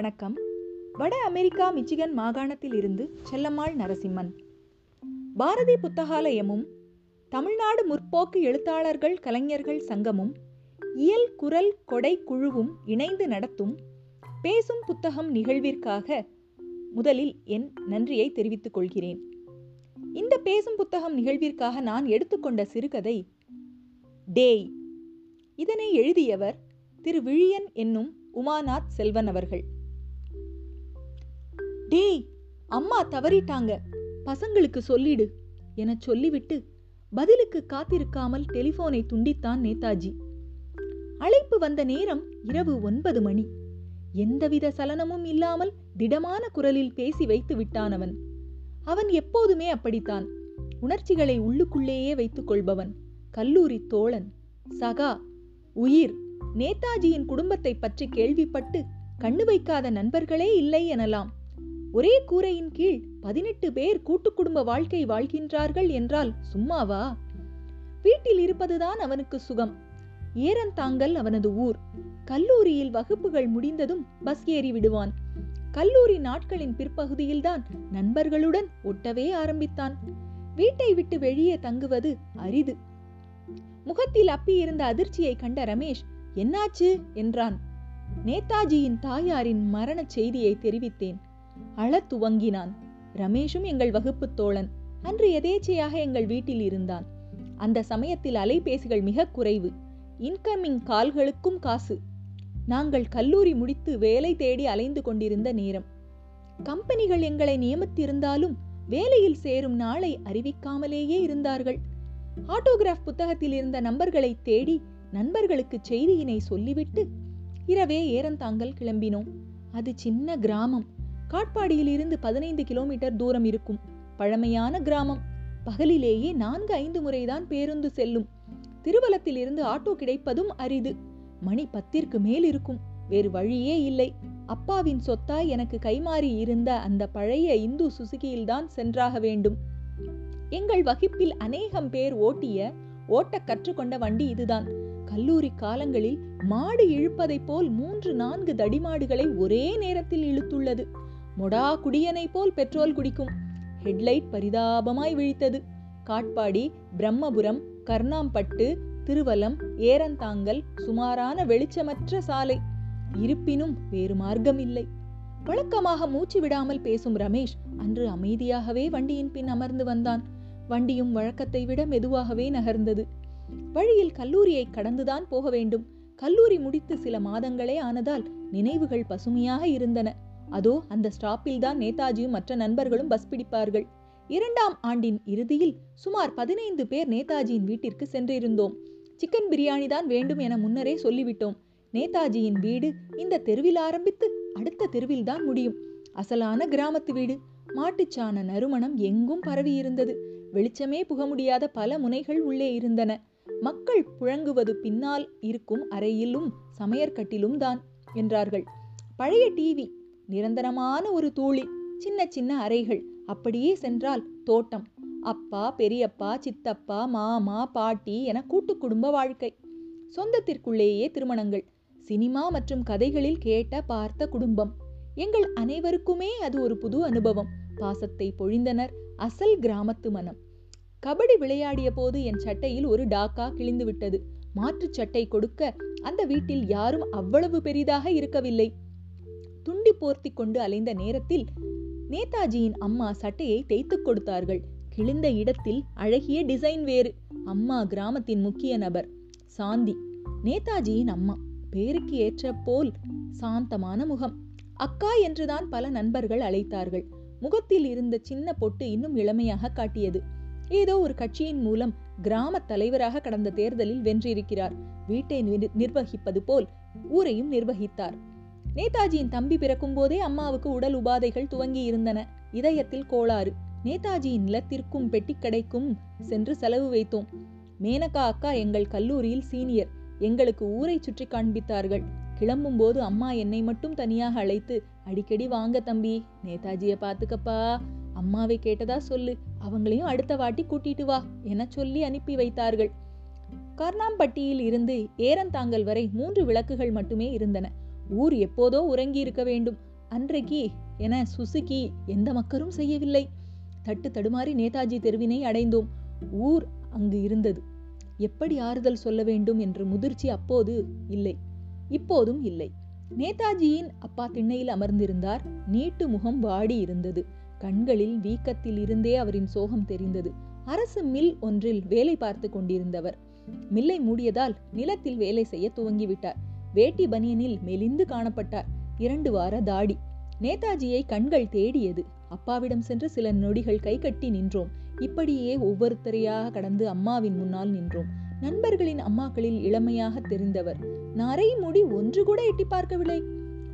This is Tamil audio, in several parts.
வணக்கம். வட அமெரிக்கா மிச்சிகன் மாகாணத்தில் இருந்து செல்லம்மாள் நரசிம்மன். பாரதி புத்தகாலயமும் தமிழ்நாடு முற்போக்கு எழுத்தாளர்கள் கலைஞர்கள் சங்கமும் இயல் குரல் கொடை குழுவும் இணைந்து நடத்தும் பேசும் புத்தகம் நிகழ்விற்காக முதலில் என் நன்றியை தெரிவித்துக் கொள்கிறேன். இந்த பேசும் புத்தகம் நிகழ்விற்காக நான் எடுத்துக்கொண்ட சிறுகதை டேய். இதனை எழுதியவர் திரு விழியன் என்னும் உமாநாத் செல்வன் அவர்கள். டேய் அம்மா தவறிட்டாங்க. பசங்களுக்கு சொல்லிடு என சொல்லிவிட்டு பதிலுக்கு காத்திருக்காமல் டெலிபோனை துண்டித்தான் நேதாஜி. அழைப்பு வந்த நேரம் இரவு ஒன்பது மணி. எந்தவித சலனமும் இல்லாமல் திடமான குரலில் பேசி வைத்து விட்டான் அவன். அவன் எப்போதுமே அப்படித்தான். உணர்ச்சிகளை உள்ளுக்குள்ளேயே வைத்துக் கொள்பவன் கல்லூரி தோழன் சகா உயிர். நேதாஜியின் குடும்பத்தை பற்றி கேள்விப்பட்டு கண்ணு வைக்காத நண்பர்களே இல்லை எனலாம். ஒரே கூரையின் கீழ் பதினெட்டு பேர் கூட்டு குடும்ப வாழ்க்கை வாழ்கின்றார்கள் என்றால் சும்மாவா? வீட்டில் இருப்பதுதான் அவனுக்கு சுகம். ஏரந்தாங்கல் அவனது ஊர். கல்லூரியில் வகுப்புகள் முடிந்ததும் பஸ் ஏறி விடுவான். கல்லூரி நாட்களின் பிற்பகுதியில்தான் நண்பர்களுடன் ஒட்டவே ஆரம்பித்தான். வீட்டை விட்டு வெளியே தங்குவது அரிது. முகத்தில் அப்பியிருந்த அதிர்ச்சியை கண்ட ரமேஷ் என்னாச்சு? என்றான். நேதாஜியின் தாயாரின் மரணச் செய்தியை தெரிவித்தேன். அழத் துவங்கினான். ரமேஷும் எங்கள் வகுப்பு தோழன். அன்று எதேச்சையாக எங்கள் வீட்டில் இருந்தான். அந்த சமயத்தில் அலைபேசிகள் மிக குறைவு. இன்கமிங் கால்களுக்கும் காசு. நாங்கள் கல்லூரி முடித்து வேலை தேடி அலைந்து கொண்டிருந்த நேரம். கம்பெனிகள் எங்களை நியமித்திருந்தாலும் வேலையில் சேரும் நாளை அறிவிக்காமலேயே இருந்தார்கள். ஆட்டோகிராஃப் புத்தகத்தில் இருந்த நம்பர்களை தேடி நண்பர்களுக்கு செய்தியினை சொல்லிவிட்டு இரவே ஏறந்தாங்கள் கிளம்பினோம். அது சின்ன கிராமம். காட்பாடியில் இருந்து பதினைந்து கிலோமீட்டர் தூரம் இருக்கும். பழமையான கிராமம். பகலிலேயே நான்கு ஐந்து முறைதான் பேருந்து செல்லும். திருவலத்தில் இருந்து ஆட்டோ கிடைப்பதும் அரிது. மணி பத்திற்கு மேல் இருக்கும். வேறு வழியே இல்லை. அப்பாவின் சொத்தாய் எனக்கு கைமாறி இருந்த அந்த பழைய இந்து சுசுகியில்தான் சென்றாக வேண்டும். எங்கள் வகுப்பில் அநேகம் பேர் ஓட்டிய ஓட்ட கற்றுக்கொண்ட வண்டி இதுதான். கல்லூரி காலங்களில் மாடு இழுப்பதைப் போல் மூன்று நான்கு தடிமாடுகளை ஒரே நேரத்தில் இழுத்துள்ளது. மொடா குடியனை போல் பெட்ரோல் குடிக்கும். ஹெட்லைட் பரிதாபமாய் விழித்தது. காட்பாடி பிரம்மபுரம் கர்ணாம்பட்டு திருவலம் ஏரந்தாங்கல் சுமாரான வெளிச்சமற்ற சாலை. இருப்பினும் வேறு மார்க்கம் இல்லை வழக்கமாக மூச்சு விடாமல் பேசும் ரமேஷ் அன்று அமைதியாகவே வண்டியின் பின் அமர்ந்து வந்தான். வண்டியும் வழக்கத்தை விட மெதுவாகவே நகர்ந்தது. வழியில் கல்லூரியை கடந்துதான் போக வேண்டும். கல்லூரி முடித்து சில மாதங்களே ஆனதால் நினைவுகள் பசுமையாக இருந்தன. அதோ அந்த ஸ்டாப்பில் தான் நேதாஜியும் மற்ற நண்பர்களும் பஸ் பிடிப்பார்கள். இரண்டாம் ஆண்டின் இறுதியில் சுமார் பதினைந்து பேர் நேதாஜியின் வீட்டிற்கு சென்றிருந்தோம். சிக்கன் பிரியாணி தான் வேண்டும் என முன்னரே சொல்லிவிட்டோம். நேதாஜியின் வீடு இந்த தெருவில் ஆரம்பித்து அடுத்த தெருவில் தான் முடியும். அசலான கிராமத்து வீடு. மாட்டுச்சாண நறுமணம் எங்கும் பரவி இருந்தது வெளிச்சமே புக முடியாத பல முனைகள் உள்ளே இருந்தன. மக்கள் புழங்குவது பின்னால் இருக்கும் அறையிலும் சமையற்கட்டிலும் தான் என்றார்கள். பழைய டிவி நிரந்தரமான ஒரு தூளி சின்ன சின்ன அறைகள் அப்படியே சென்றால் தோட்டம். அப்பா பெரியப்பா சித்தப்பா மாமா பாட்டி என கூட்டு குடும்ப வாழ்க்கை. சொந்தத்திற்குள்ளேயே திருமணங்கள். சினிமா மற்றும் கதைகளில் கேட்ட பார்த்த குடும்பம். எங்கள் அனைவருக்குமே அது ஒரு புது அனுபவம். பாசத்தை பொழிந்தனர் அசல் கிராமத்து மனம். கபடி விளையாடிய போது என் சட்டையில் ஒரு டாக்கா கிழிந்து விட்டது மாற்றுச் சட்டை கொடுக்க அந்த வீட்டில் யாரும் அவ்வளவு பெரிதாக இருக்கவில்லை. துண்டி போர்த்தி கொண்டு அலைந்த நேரத்தில் நேதாஜியின் அம்மா சட்டையை தேய்த்து கொடுத்தார்கள். கிழிந்த இடத்தில் அழகிய டிசைன் வேறு. அம்மா கிராமத்தின் முக்கிய நபர். சாந்தி. நேதாஜியின் அம்மா. பேருக்கு ஏற்ற போல் சாந்தமான முகம். அக்கா என்றுதான் பல நண்பர்கள் அழைத்தார்கள். முகத்தில் இருந்த சின்ன பொட்டு இன்னும் இளமையாக காட்டியது. ஏதோ ஒரு கட்சியின் மூலம் கிராம தலைவராக கடந்த தேர்தலில் வென்றிருக்கிறார். வீட்டை நிர்- நிர்வகிப்பது போல் ஊரையும் நிர்வகித்தார். நேதாஜியின் தம்பி பிறக்கும் போதே அம்மாவுக்கு உடல் உபாதைகள் துவங்கி இருந்தன இதயத்தில் கோளாறு. நேதாஜியின் நிலத்திற்கும் பெட்டிக்கடைக்கும் சென்று செலவு வைத்தோம். மேனகா அக்கா எங்கள் கல்லூரியில் சீனியர். எங்களுக்கு ஊரை சுற்றி காண்பித்தார்கள். கிளம்பும் போது அம்மா என்னை மட்டும் தனியாக அழைத்து அடிக்கடி வாங்க தம்பி நேதாஜியை பார்த்துக்கப்பா. அம்மாவை கேட்டதா சொல்லு. அவங்களையும் அடுத்த வாட்டி கூட்டிட்டு வா என சொல்லி அனுப்பி வைத்தார்கள். கர்ணாம்பட்டியில் இருந்து ஏரந்தாங்கல் வரை மூன்று விளக்குகள் மட்டுமே இருந்தன. ஊர் எப்போதோ உறங்கி இருக்க வேண்டும். அன்றைக்கு என சுசுகி எந்த மக்கரும் செய்யவில்லை. தட்டு தடுமாறி நேதாஜி தெருவினை அடைந்தோம். ஊர் அங்கு இருந்தது. எப்படி ஆறுதல் சொல்ல வேண்டும் என்ற முதிர்ச்சி அப்போது இல்லை. இப்போதும் இல்லை. நேதாஜியின் அப்பா திண்ணையில் அமர்ந்திருந்தார். நீட்டு முகம் வாடி இருந்தது. கண்களில் வீக்கத்தில் இருந்தே அவரின் சோகம் தெரிந்தது. அரசு மில் ஒன்றில் வேலை பார்த்து கொண்டிருந்தவர். மில்லை மூடியதால் நிலத்தில் வேலை செய்ய துவங்கிவிட்டார். வேட்டி பனியனில் மெலிந்து காணப்பட்டார். இரண்டு வார தாடி. நேதாஜியை கண்கள் தேடியது. அப்பாவிடம் சென்று சில நொடிகள் கை கட்டி நின்றோம். இப்படியே ஒவ்வொருத்தரையாக கடந்து அம்மாவின் முன்னால் நின்றோம். நண்பர்களின் அம்மாக்களில் இளமையாக தெரிந்தவர். நரை முடி ஒன்று கூட எட்டி பார்க்கவில்லை.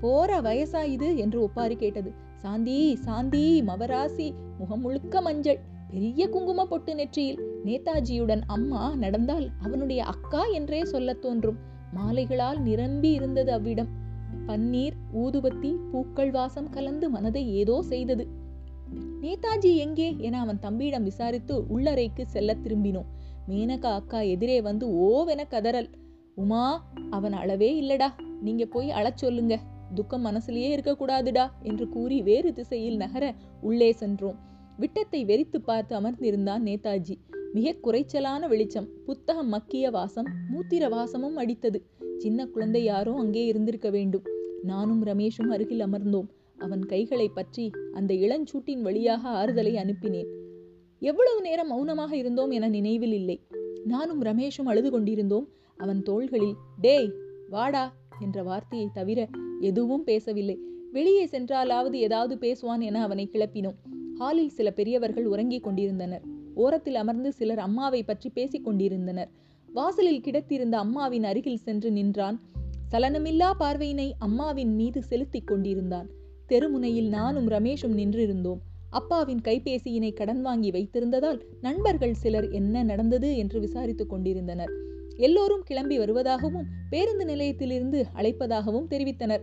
போற வயசா இது என்று ஒப்பாரி கேட்டது. சாந்தி சாந்தி மவராசி முகம் முழுக்க மஞ்சள். பெரிய குங்கும பொட்டு நெற்றியில். நேதாஜியுடன் அம்மா நடந்தால் அவனுடைய அக்கா என்றே சொல்லத் தோன்றும். மாலைகளால் நிரம்பி இருந்தது அவ்விடம். பன்னீர் ஊதுபத்தி பூக்கள் வாசம் கலந்து மனதை ஏதோ செய்தது. நேதாஜி எங்கே என அவன் தம்பியிடம் விசாரித்து உள்ளறைக்கு செல்ல திரும்பினோம். மேனகா அக்கா எதிரே வந்து ஓவென கதறல். உமா அவன் அளவே இல்லடா. நீங்க போய் அழச் சொல்லுங்க. துக்கம் மனசுலயே இருக்கக்கூடாதுடா என்று கூறி வேறு திசையில் நகர உள்ளே சென்றோம். விட்டத்தை வெறித்து பார்த்து அமர்ந்திருந்தான் நேதாஜி. மிக குறைச்சலான வெளிச்சம் புத்தகம் மக்கிய வாசம் மூத்திர வாசமும் அடித்தது. சின்ன குழந்தை யாரோ அங்கே இருந்திருக்க வேண்டும். நானும் ரமேஷும் அருகில் அமர்ந்தோம். அவன் கைகளை பற்றி அந்த இளஞ்சூட்டின் வழியாக ஆறுதலை அனுப்பினேன். எவ்வளவு நேரம் மௌனமாக இருந்தோம் என நினைவில் இல்லை. நானும் ரமேஷும் அழுது கொண்டிருந்தோம். அவன் தோள்களில் டேய் வாடா என்ற வார்த்தையை தவிர எதுவும் பேசவில்லை. வெளியே சென்றாலாவது ஏதாவது பேசுவான் என அவனை கிளப்பினோம். ஹாலில் சில பெரியவர்கள் உறங்கிக் கொண்டிருந்தனர். ஓரத்தில் அமர்ந்து சிலர் அம்மாவை பற்றி பேசிக் கொண்டிருந்தனர். வாசலில் கிடத்திருந்த அம்மாவின் அருகில் சென்று நின்றான். சலனமில்லா பார்வையினை அம்மாவின் மீது செலுத்திக் கொண்டிருந்தான். தெருமுனையில் நானும் ரமேஷும் நின்றிருந்தோம். அப்பாவின் கைபேசியினை கடன் வாங்கி வைத்திருந்ததால் நண்பர்கள் சிலர் என்ன நடந்தது என்று விசாரித்துக் கொண்டிருந்தனர். எல்லோரும் கிளம்பி வருவதாகவும் பேருந்து நிலையத்திலிருந்து அழைப்பதாகவும் தெரிவித்தனர்.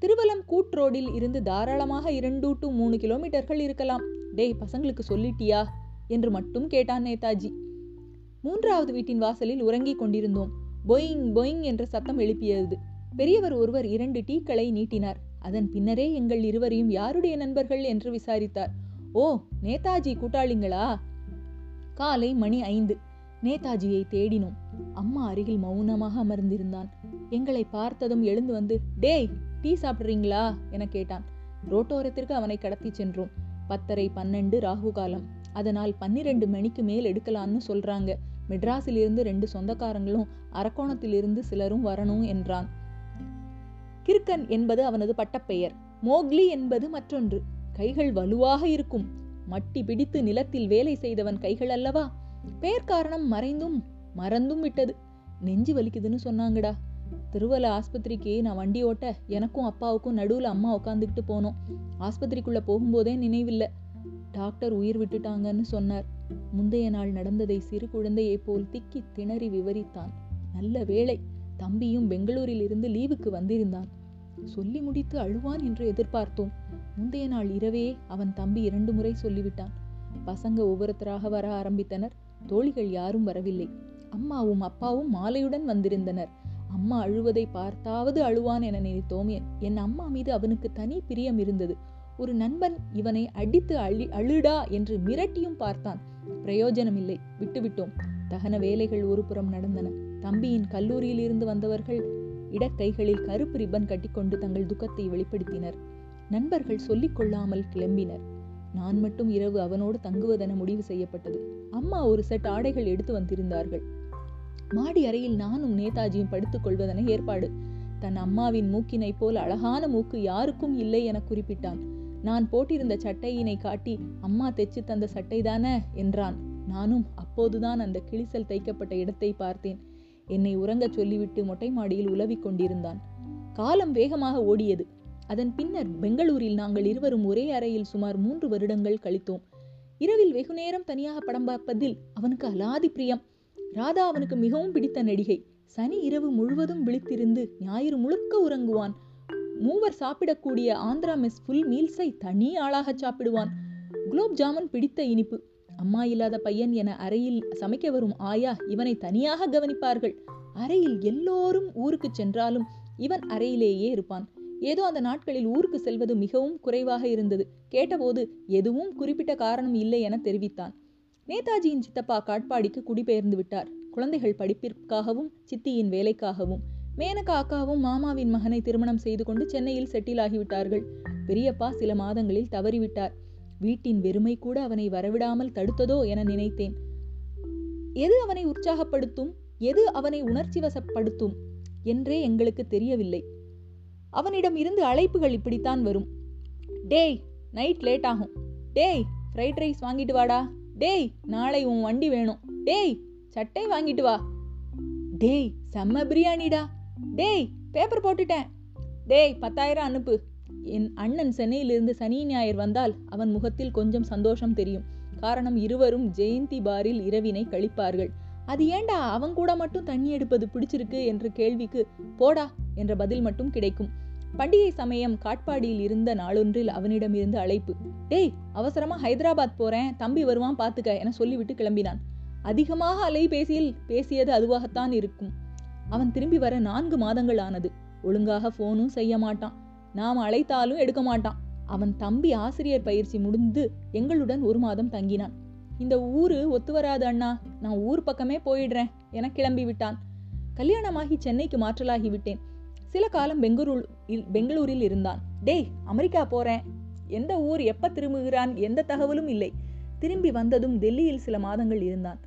திருவலம் கூட்ரோடில் இருந்து தாராளமாக இரண்டு டு மூணு கிலோமீட்டர்கள் இருக்கலாம். டேய் பசங்களுக்கு சொல்லிட்டியா? என்று மட்டும் கேட்டான் நேதாஜி. மூன்றாவது வீட்டின் வாசலில் உறங்கிக் கொண்டிருந்தோம். பொயிங் பொயிங் என்ற சத்தம் எழுப்பியது. பெரியவர் ஒருவர் இரண்டு டீக்களை நீட்டினார். அதன் பின்னரே எங்கள் இருவரையும் யாருடைய நண்பர்கள் என்று விசாரித்தார். ஓ நேதாஜி கூட்டாளிங்களா? காலை மணி ஐந்து. நேதாஜியை தேடினோம். அம்மா அருகில் மௌனமாக அமர்ந்திருந்தான். எங்களை பார்த்ததும் எழுந்து வந்து டேய் டீ சாப்பிடுறீங்களா? என கேட்டான். ரோட்டோரத்திற்கு அவனை கடத்தி சென்றோம். பத்தரை பன்னெண்டு ராகு காலம் அதனால் பன்னிரண்டு மணிக்கு மேல் எடுக்கலான்னு சொல்றாங்க. மெட்ராஸிலிருந்து ரெண்டு சொந்தக்காரங்களும் அரக்கோணத்திலிருந்து சிலரும் வரணும் என்றான். கிர்கன் என்பது அவனது பட்டப்பெயர். மோக்லி என்பது மற்றொன்று. கைகள் வலுவாக இருக்கும். மட்டி பிடித்து நிலத்தில் வேலை செய்தவன் கைகள் அல்லவா? பெயர் காரணம் மறைந்தும் மறந்தும் விட்டது. நெஞ்சு வலிக்குதுன்னு சொன்னாங்கடா. திருவல ஆஸ்பத்திரிக்கு நான் வண்டி ஓட்ட எனக்கும் அப்பாவுக்கும் நடுவுல அம்மா உட்காந்துக்கிட்டு போனோம். ஆஸ்பத்திரிக்குள்ள போகும்போதே நினைவில்லை. டாக்டர் உயிர் விட்டுட்டாங்கன்னு சொன்னார். முந்தைய நாள் நடந்ததை சிறு குழந்தையைப் போல் திக்கி திணறி விவரித்தான். நல்ல வேளை தம்பியும் பெங்களூரில் இருந்து லீவுக்கு வந்திருந்தான். சொல்லி முடித்து அழுவான் என்று எதிர்பார்த்தோம். முந்தைய நாள் இரவே அவன் தம்பி இரண்டு முறை சொல்லிவிட்டான். பசங்க ஒவ்வொருத்தராக வர ஆரம்பித்தனர். தோழிகள் யாரும் வரவில்லை. அம்மாவும் அப்பாவும் மாலையுடன் வந்திருந்தனர். அம்மா அழுவதை பார்த்தாவது அழுவான் என நினைத்தோம். என்- என் அம்மா மீது அவனுக்கு தனி பிரியம் இருந்தது. ஒரு நண்பன் இவனை அடித்து அழி அழுடா என்று மிரட்டியும் பார்த்தான். பிரயோஜனமில்லை விட்டுவிட்டோம். தகன வேலைகள் ஒரு புறம் நடந்தன. தம்பியின் கல்லூரியில் இருந்து வந்தவர்கள் இடக்கைகளில் கருப்பு ரிப்பன் கட்டிக்கொண்டு தங்கள் துக்கத்தை வெளிப்படுத்தினர். நண்பர்கள் சொல்லிக் கொள்ளாமல் கிளம்பினர். நான் மட்டும் இரவு அவனோடு தங்குவதென முடிவு செய்யப்பட்டது. அம்மா ஒரு செட் ஆடைகள் எடுத்து வந்திருந்தார்கள். மாடி அறையில் நானும் நேதாஜியும் படுத்துக் கொள்வதென ஏற்பாடு. தன் அம்மாவின் மூக்கினை போல் அழகான மூக்கு யாருக்கும் இல்லை என குறிப்பிட்டான். நான் போட்டிருந்த சட்டையினை காட்டி அம்மா தைச்சு தந்த சட்டைதானே என்றான். நானும் அப்போதுதான் அந்த கிழிசல் தைக்கப்பட்ட இடத்தை பார்த்தேன். என்னை உறங்கச் சொல்லிவிட்டு மொட்டை மாடியில் உலவிக் கொண்டிருந்தான். காலம் வேகமாக ஓடியது. அதன் பின்னர் பெங்களூரில் நாங்கள் இருவரும் ஒரே அறையில் சுமார் மூன்று வருடங்கள் கழித்தோம். இரவில் வெகு நேரம் தனியாக படம் பார்ப்பதில் அவனுக்கு அலாதி பிரியம். ராதா அவனுக்கு மிகவும் பிடித்த நடிகை. சனி இரவு முழுவதும் விழித்திருந்து ஞாயிறு முழுக்க உறங்குவான். மூவர் சாப்பிடக்கூடிய ஆந்திரா மெஸ் ஃபுல் மீல்ஸை தனி ஆளாக சாப்பிடுவான். குலோப் ஜாமுன் பிடித்த இனிப்பு. அம்மா இல்லாத பையன் என அறையில் சமைக்க வரும் ஆயா இவனை தனியாக கவனிப்பார்கள். அறையில் எல்லோரும் ஊருக்கு சென்றாலும் இவன் அறையிலேயே இருப்பான். ஏதோ அந்த நாட்களில் ஊருக்கு செல்வது மிகவும் குறைவாக இருந்தது. கேட்டபோது எதுவும் குறிப்பிட்ட காரணம் இல்லை என தெரிவித்தான். நேதாஜியின் சித்தப்பா காட்பாடிக்கு குடிபெயர்ந்து விட்டார். குழந்தைகள் படிப்பிற்காகவும் சித்தியின் வேலைக்காகவும். மேனகா அக்காவும் மாமாவின் மகனை திருமணம் செய்து கொண்டு சென்னையில் செட்டில் ஆகிவிட்டார்கள். பெரியப்பா சில மாதங்களில் தவறிவிட்டார். வீட்டின் வெறுமை கூட அவனை வரவிடாமல் தடுத்ததோ என நினைத்தேன். எது அவனை உற்சாகப்படுத்தும்? எது அவனை உணர்ச்சி வசப்படுத்தும்? என்றே எங்களுக்கு தெரியவில்லை. அவனிடம் இருந்து அழைப்புகள் இப்படித்தான் வரும். டேய் நைட் லேட் ஆகும். டேய் ஃப்ரைட் ரைஸ் வாங்கிட்டு வாடா. டேய் நாளை உன் வண்டி வேணும். டேய் சட்டை வாங்கிட்டு வா. டேய் செம்ம பிரியாணிடா. டேய் பேப்பர் போட்டுட்டேன். டேய் பத்தாயிரம் அனுப்பு. என் அண்ணன் சென்னையிலிருந்து சனி ஞாயிறு வந்தால் அவன் முகத்தில் கொஞ்சம் சந்தோஷம் தெரியும். காரணம் இருவரும் ஜெயந்தி பாரில் இரவினை கழிப்பார்கள். அது ஏண்டா அவன் கூட மட்டும் தண்ணி எடுப்பது பிடிச்சிருக்கு என்ற கேள்விக்கு போடா என்ற பதில் மட்டும் கிடைக்கும். பண்டிகை சமயம் காட்பாடியில் இருந்த நாளொன்றில் அவனிடமிருந்து அழைப்பு. டேய் அவசரமா ஹைதராபாத் போறேன். தம்பி வருவான் பாத்துக்க என சொல்லிவிட்டு கிளம்பினான். அதிகமாக அலைபேசியில் பேசியது அதுவாகத்தான் இருக்கும். அவன் திரும்பி வர நான்கு மாதங்கள் ஆனது. ஒழுங்காக போனும் செய்ய மாட்டான். நாம் அழைத்தாலும் எடுக்க மாட்டான். அவன் தம்பி ஆசிரியர் பயிற்சி முடிந்து எங்களுடன் ஒரு மாதம் தங்கினான். இந்த ஊரு ஒத்து வராது அண்ணா. நான் ஊர் பக்கமே போயிடுறேன். என கிளம்பி விட்டான். கல்யாணமாகி சென்னைக்கு மாற்றலாகி விட்டேன். சில காலம் பெங்களூர் பெங்களூரில் இருந்தான். டேய் அமெரிக்கா போறேன். எந்த ஊர் எப்ப திரும்புகிறான்? எந்த தகவலும் இல்லை. திரும்பி வந்ததும் டெல்லியில் சில மாதங்கள் இருந்தான்.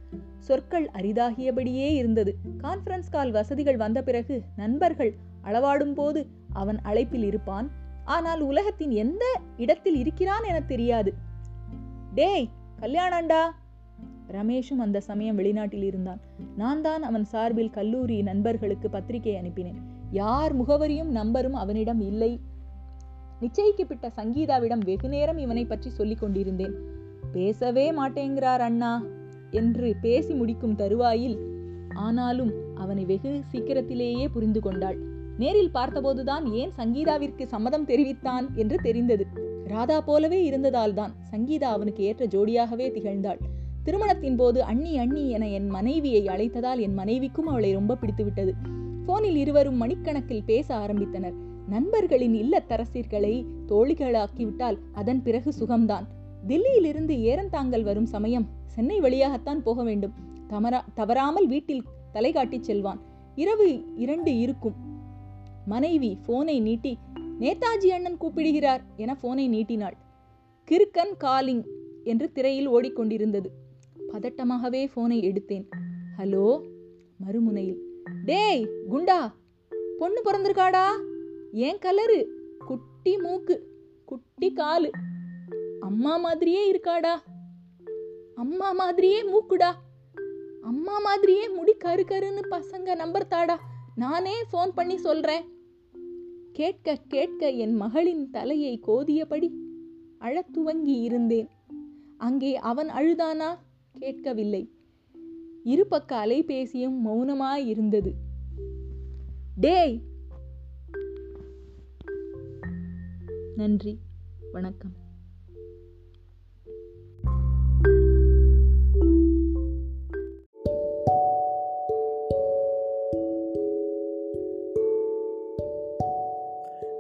சொற்கள் அரிதாகியபடியே இருந்தது. கான்ஃபரன்ஸ் கால் வசதிகள் வந்த பிறகு நண்பர்கள் அளவாடும் போது அவன் அழைப்பில் இருப்பான். ஆனால் உலகத்தின் எந்த இடத்தில் இருக்கிறான் என தெரியாது. டேய் கல்யாணாண்டா. ரமேஷும் அந்த சமயம் வெளிநாட்டில் இருந்தான். நான் தான் அவன் சார்பில் கல்லூரி நண்பர்களுக்கு பத்திரிகை அனுப்பினேன். யார் முகவரியும் நம்பரும் அவனிடம் இல்லை. நிச்சயிக்கப்பட்ட சங்கீதாவிடம் வெகு நேரம் இவனை பற்றி சொல்லிக் கொண்டிருந்தேன். பேசவே மாட்டேங்கிறார் அண்ணா என்று பேசி முடிக்கும் தருவாயில். ஆனாலும் அவனை வெகு சீக்கிரத்திலேயே புரிந்து கொண்டாள். நேரில் பார்த்தபோதுதான் ஏன் சங்கீதாவிற்கு சம்மதம் தெரிவித்தான் என்று தெரிந்தது. ராதா போலவே இருந்ததால் தான் சங்கீதா அவனுக்கு ஏற்ற ஜோடியாகவே திகழ்ந்தாள். திருமணத்தின் போது அண்ணி அண்ணி என என் மனைவியை அழைத்ததால் என் மனைவிக்கும் அவளை ரொம்ப பிடித்துவிட்டது. போனில் இருவரும் மணிக்கணக்கில் பேச ஆரம்பித்தனர். நண்பர்களின் இல்லத்தரசிர்களை தோழிகளாக்கிவிட்டால் அதன் பிறகு சுகம்தான். தில்லியிலிருந்து ஏறந்தாங்கல் வரும் சமயம் சென்னை வழியாகத்தான் போக வேண்டும். தமரா தவறாமல் வீட்டில் தலை காட்டிச் செல்வான். இரவு இரண்டு இருக்கும். மனைவி போனை நீட்டி நேதாஜி அண்ணன் கூப்பிடுகிறார் என போனை நீட்டினாள். கிறுக்கன் காலிங் என்று திரையில் ஓடிக்கொண்டிருந்தது. பதட்டமாகவே போனை எடுத்தேன். ஹலோ? மறுமுனையில் டேய் குண்டா! பொண்ணு பிறந்திருக்காடா? ஏன் கலரு? குட்டி மூக்கு குட்டி காலு. அம்மா மாதிரியே இருக்காடா. அம்மா மாதிரியே மூக்குடா. அம்மா மாதிரியே முடி கரு கருன்னு பசங்க நம்பர்த்தாடா நானே ஃபோன் பண்ணி சொல்றேன். கேட்க கேட்க என் மகளின் தலையை கோதியபடி அழத் துவங்கி இருந்தேன். அங்கே அவன் அழுதானா? கேட்கவில்லை. இருபக்க அலைபேசியும் மௌனமாயிருந்தது டேய்! நன்றி. வணக்கம்.